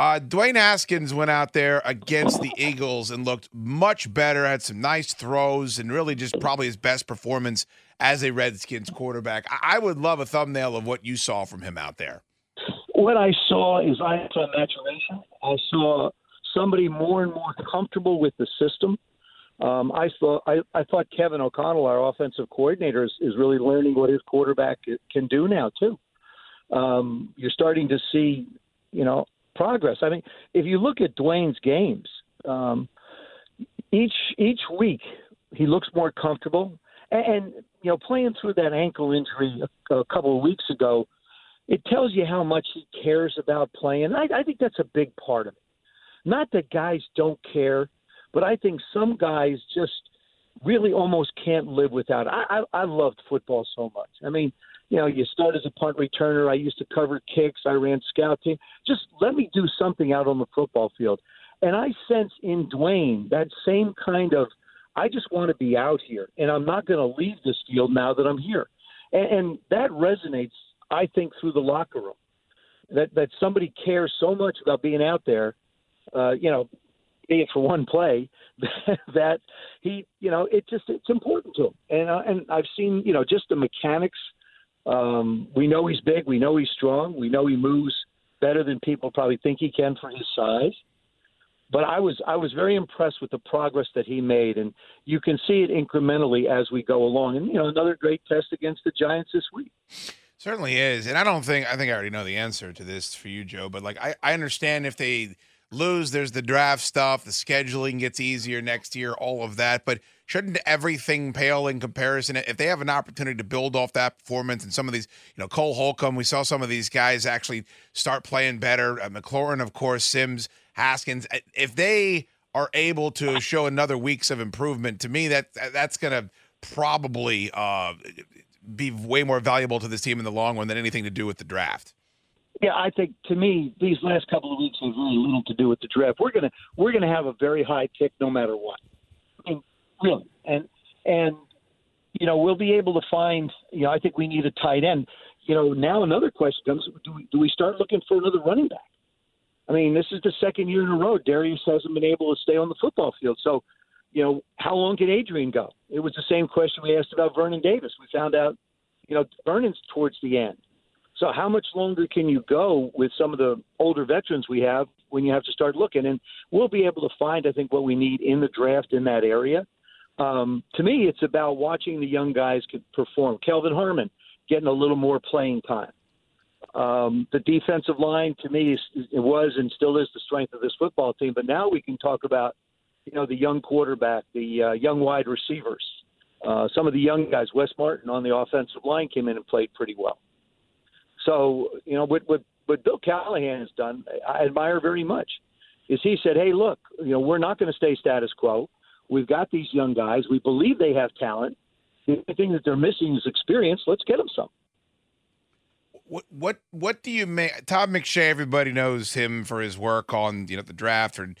Uh, Dwayne Haskins went out there against the Eagles and looked much better, had some nice throws, and really just probably his best performance as a Redskins quarterback. I, I would love a thumbnail of what you saw from him out there. What I saw is I saw maturation. I saw somebody more and more comfortable with the system. Um, I thought I, I thought Kevin O'Connell, our offensive coordinator, is, is really learning what his quarterback can do now too. Um, you're starting to see, you know, progress. I mean, if you look at Dwayne's games, um, each each week he looks more comfortable, and, and you know, playing through that ankle injury a, a couple of weeks ago, it tells you how much he cares about playing. I, I think that's a big part of it. Not that guys don't care, but I think some guys just really almost can't live without. It. I, I I loved football so much. I mean, you know, you start as a punt returner. I used to cover kicks. I ran scout team. Just let me do something out on the football field. And I sense in Dwayne that same kind of, I just want to be out here, and I'm not going to leave this field now that I'm here. And, and that resonates, I think, through the locker room. That that somebody cares so much about being out there, uh, you know, be it for one play, that he, you know, it just it's important to him. And uh, and I've seen, you know, just the mechanics – um, we know he's big. We know he's strong. We know he moves better than people probably think he can for his size. But I was I was very impressed with the progress that he made, and you can see it incrementally as we go along. And you know, another great test against the Giants this week. Certainly is, and I don't think I think I already know the answer to this for you, Joe. But like I, I understand if they lose, there's the draft stuff, the scheduling gets easier next year, all of that. But shouldn't everything pale in comparison? If they have an opportunity to build off that performance and some of these, you know, Cole Holcomb, we saw some of these guys actually start playing better. Uh, McLaurin, of course, Sims, Haskins. Uh, if they are able to show another weeks of improvement, to me, that that's going to probably uh, be way more valuable to this team in the long run than anything to do with the draft. Yeah, I think to me these last couple of weeks have very little to do with the draft. We're gonna we're gonna have a very high pick no matter what. I mean, really. And and you know we'll be able to find. You know, I think we need a tight end. You know, now another question comes: Do we, do we start looking for another running back? I mean, this is the second year in a row Derrius hasn't been able to stay on the football field. So, you know, how long can Adrian go? It was the same question we asked about Vernon Davis. We found out, you know, Vernon's towards the end. So, how much longer can you go with some of the older veterans we have when you have to start looking? And we'll be able to find, I think, what we need in the draft in that area um, to me, it's about watching the young guys perform. Kelvin Harmon getting a little more playing time. Um, the defensive line, to me, is, it was and still is the strength of this football team. But now we can talk about, you know, the young quarterback, the uh, young wide receivers, uh, some of the young guys. Wes Martin on the offensive line came in and played pretty well. So, you know, what what, what Bill Callahan has done, I admire very much. Is he said, "Hey, look, you know, we're not going to stay status quo. We've got these young guys. We believe they have talent. The only thing that they're missing is experience. Let's get them some. What what what do you make? Todd McShay, everybody knows him for his work on you know the draft or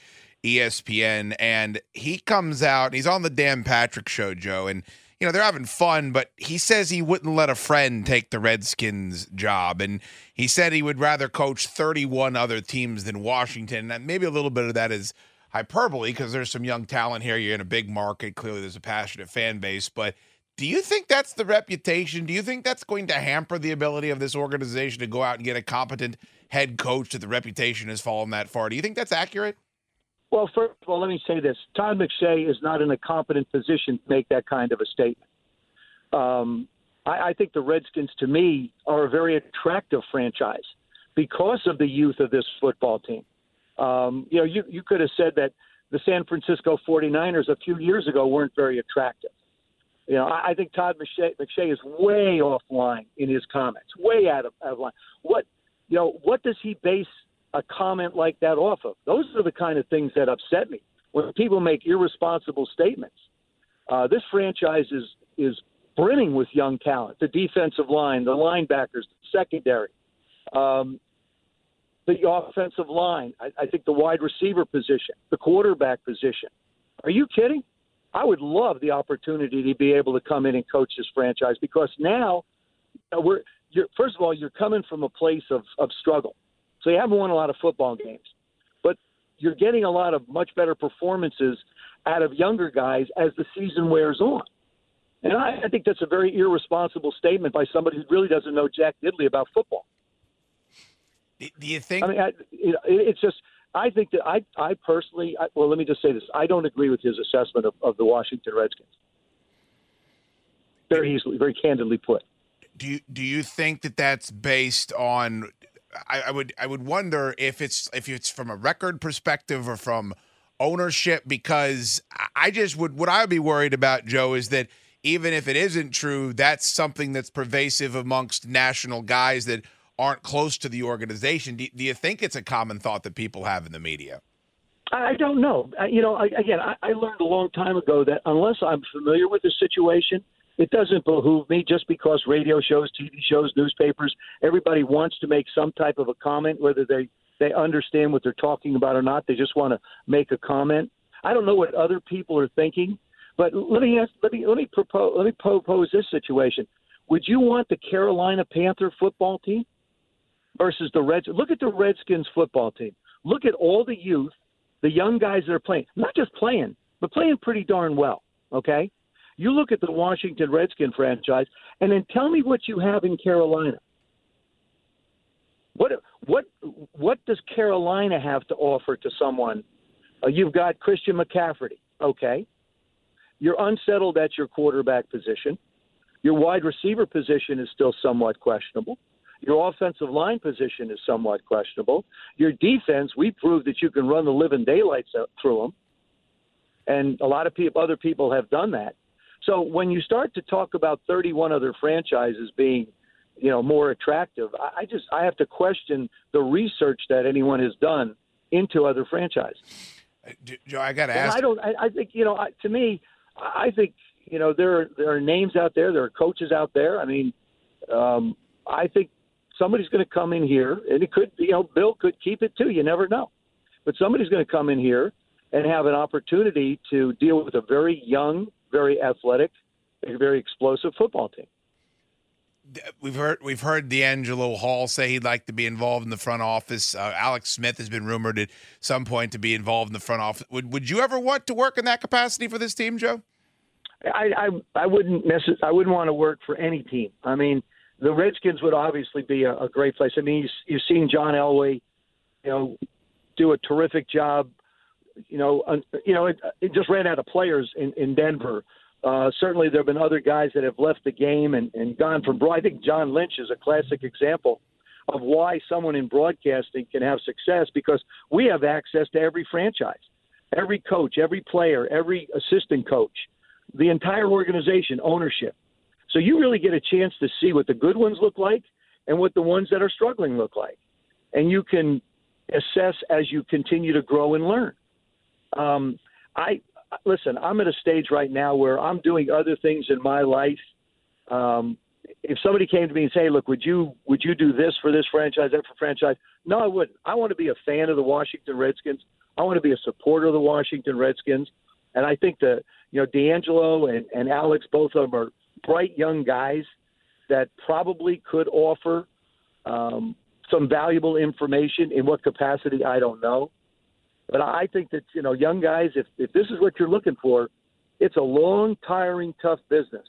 ESPN, and he comes out. He's on the Dan Patrick Show, Joe, and you know they're having fun. But he says he wouldn't let a friend take the Redskins job, and he said he would rather coach 31 other teams than Washington. And maybe a little bit of that is hyperbole because there's some young talent here. You're in a big market. Clearly, there's a passionate fan base. But do you think that's the reputation? Do you think that's going to hamper the ability of this organization to go out and get a competent head coach that the reputation has fallen that far. Do you think that's accurate? Well, first of all, let me say this: Todd McShay is not in a competent position to make that kind of a statement. Um, I, I think the Redskins, to me, are a very attractive franchise because of the youth of this football team. Um, you know, you, you could have said that the San Francisco 49ers a few years ago weren't very attractive. You know, I, I think Todd McShay, McShay is way offline in his comments, way out of, out of line. What, you know, what does he base a comment like that off of? Those are the kind of things that upset me when people make irresponsible statements. Uh, this franchise is is brimming with young talent. The defensive line, the linebackers, the secondary. Um, the offensive line. I, I think the wide receiver position, the quarterback position. Are you kidding? I would love the opportunity to be able to come in and coach this franchise because now you know, we're you're, first of all you're coming from a place of, of struggle, so you haven't won a lot of football games, but you're getting a lot of much better performances out of younger guys as the season wears on. And I, I think that's a very irresponsible statement by somebody who really doesn't know jack diddley about football. Do you think? I mean, I, you know, it's just. I think that I, I personally, I, well, let me just say this: I don't agree with his assessment of, of the Washington Redskins. Very easily, very candidly put. Do you do you think that that's based on? I, I would I would wonder if it's if it's from a record perspective or from ownership because I just would what I would be worried about Joe is that even if it isn't true, that's something that's pervasive amongst national guys that aren't close to the organization. Do, do you think it's a common thought that people have in the media? I don't know. You know, again, I learned a long time ago that unless I'm familiar with the situation, it doesn't behoove me just because radio shows, TV shows, newspapers, everybody wants to make some type of a comment, whether they they understand what they're talking about or not. They just want to make a comment. I don't know what other people are thinking, but let me ask, let me let me propose let me propose this situation. Would you want the Carolina Panther football team versus the Reds. Look at the Redskins football team. Look at all the youth, the young guys that are playing. Not just playing, but playing pretty darn well. Okay? You look at the Washington Redskin franchise, and then tell me what you have in Carolina. What what what does Carolina have to offer to someone? Uh, you've got Christian McCaffrey. Okay, you're unsettled at your quarterback position. Your wide receiver position is still somewhat questionable. Your offensive line position is somewhat questionable. Your defense, we proved that you can run the living daylights out through them, and a lot of people, other people have done that. So when you start to talk about 31 other franchises being, you know, more attractive, I, just I have to question the research that anyone has done into other franchises. Joe, I got to ask. I don't. I, I think you know. I, to me, I think you know there are, there are names out there. There are coaches out there. I mean, um, I think somebody's going to come in here, and it could, you know, Bill could keep it too. You never know. But somebody's going to come in here and have an opportunity to deal with a very young, very athletic, a very explosive football team. We've heard we've heard DeAngelo Hall say he'd like to be involved in the front office. Uh, Alex Smith has been rumored at some point to be involved in the front office. Would Would you ever want to work in that capacity for this team, Joe? I I, I wouldn't necess- I wouldn't want to work for any team. I mean, the Redskins would obviously be a, a great place. I mean, you've seen John Elway, you know, do a terrific job. You know, uh, you know, it, it just ran out of players in, in Denver. Uh, certainly, there have been other guys that have left the game and, and gone from. I think John Lynch is a classic example of why someone in broadcasting can have success because we have access to every franchise, every coach, every player, every assistant coach, the entire organization, ownership. So you really get a chance to see what the good ones look like and what the ones that are struggling look like. And you can assess as you continue to grow and learn. Um, I listen. I'm at a stage right now where I'm doing other things in my life. Um, if somebody came to me and say, "Look, would you would you do this for this franchise, that for franchise?" No, I wouldn't. I want to be a fan of the Washington Redskins. I want to be a supporter of the Washington Redskins, and I think that you know DeAngelo and, and Alex, both of them are bright young guys that probably could offer um, some valuable information. In what capacity, I don't know. But I think that you know, young guys, if if this is what you're looking for, it's a long, tiring, tough business.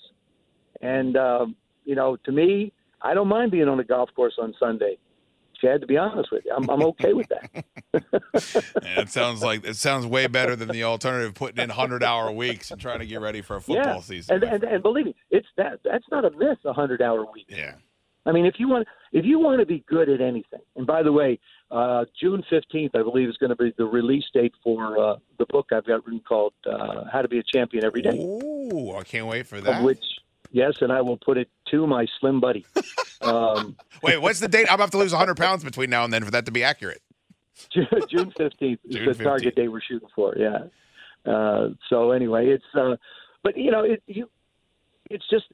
And um, you know, to me, I don't mind being on a golf course on Sunday, Chad. To be honest with you, I'm, I'm okay with that. yeah, it sounds like it sounds way better than the alternative, putting in hundred hour weeks and trying to get ready for a football yeah. season. And, and and believe me, it's that that's not a myth. A hundred hour week. Yeah. I mean, if you want if you want to be good at anything, and by the way, uh, June fifteenth, I believe, is going to be the release date for uh, the book I've got written called uh, "How to Be a Champion Every Day." Ooh, I can't wait for that. Which, yes, and I will put it to my slim buddy. Um, Wait, what's the date? I'm about to lose 100 pounds between now and then for that to be accurate. June fifteenth is June the target date we're shooting for. Yeah. Uh, so anyway, it's uh, but you know it you it's just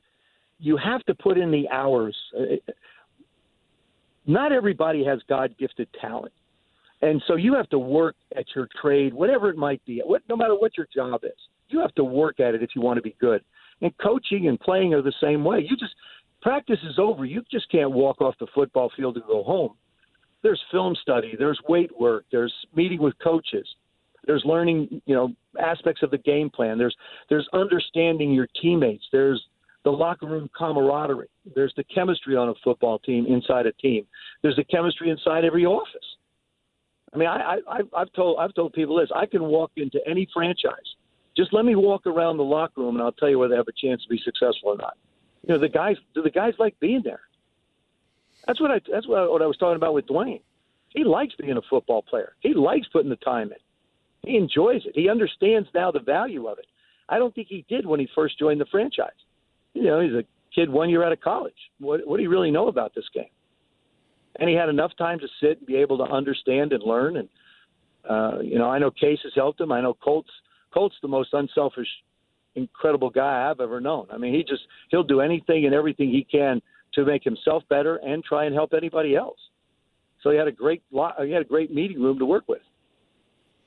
you have to put in the hours. Uh, not everybody has God gifted talent, and so you have to work at your trade, whatever it might be. What, no matter what your job is, you have to work at it if you want to be good. And coaching and playing are the same way. You just practice is over. You just can't walk off the football field and go home there's film study, there's weight work, there's meeting with coaches, there's learning, you know, aspects of the game plan. There's there's understanding your teammates. There's the locker room camaraderie. There's the chemistry on a football team inside a team. There's the chemistry inside every office. I mean, I, I I've told I've told people this. I can walk into any franchise. Just let me walk around the locker room, and I'll tell you whether they have a chance to be successful or not. You know, the guys do the guys like being there. That's what I. That's what I, what I was talking about with Dwayne. He likes being a football player. He likes putting the time in. He enjoys it. He understands now the value of it. I don't think he did when he first joined the franchise. You know, he's a kid one year out of college. What, what do you really know about this game? And he had enough time to sit and be able to understand and learn. And uh, you know, I know Case has helped him. I know Colts. Colts the most unselfish, incredible guy I've ever known. I mean, he just he'll do anything and everything he can to make himself better and try and help anybody else. So he had a great lot. He had a great meeting room to work with.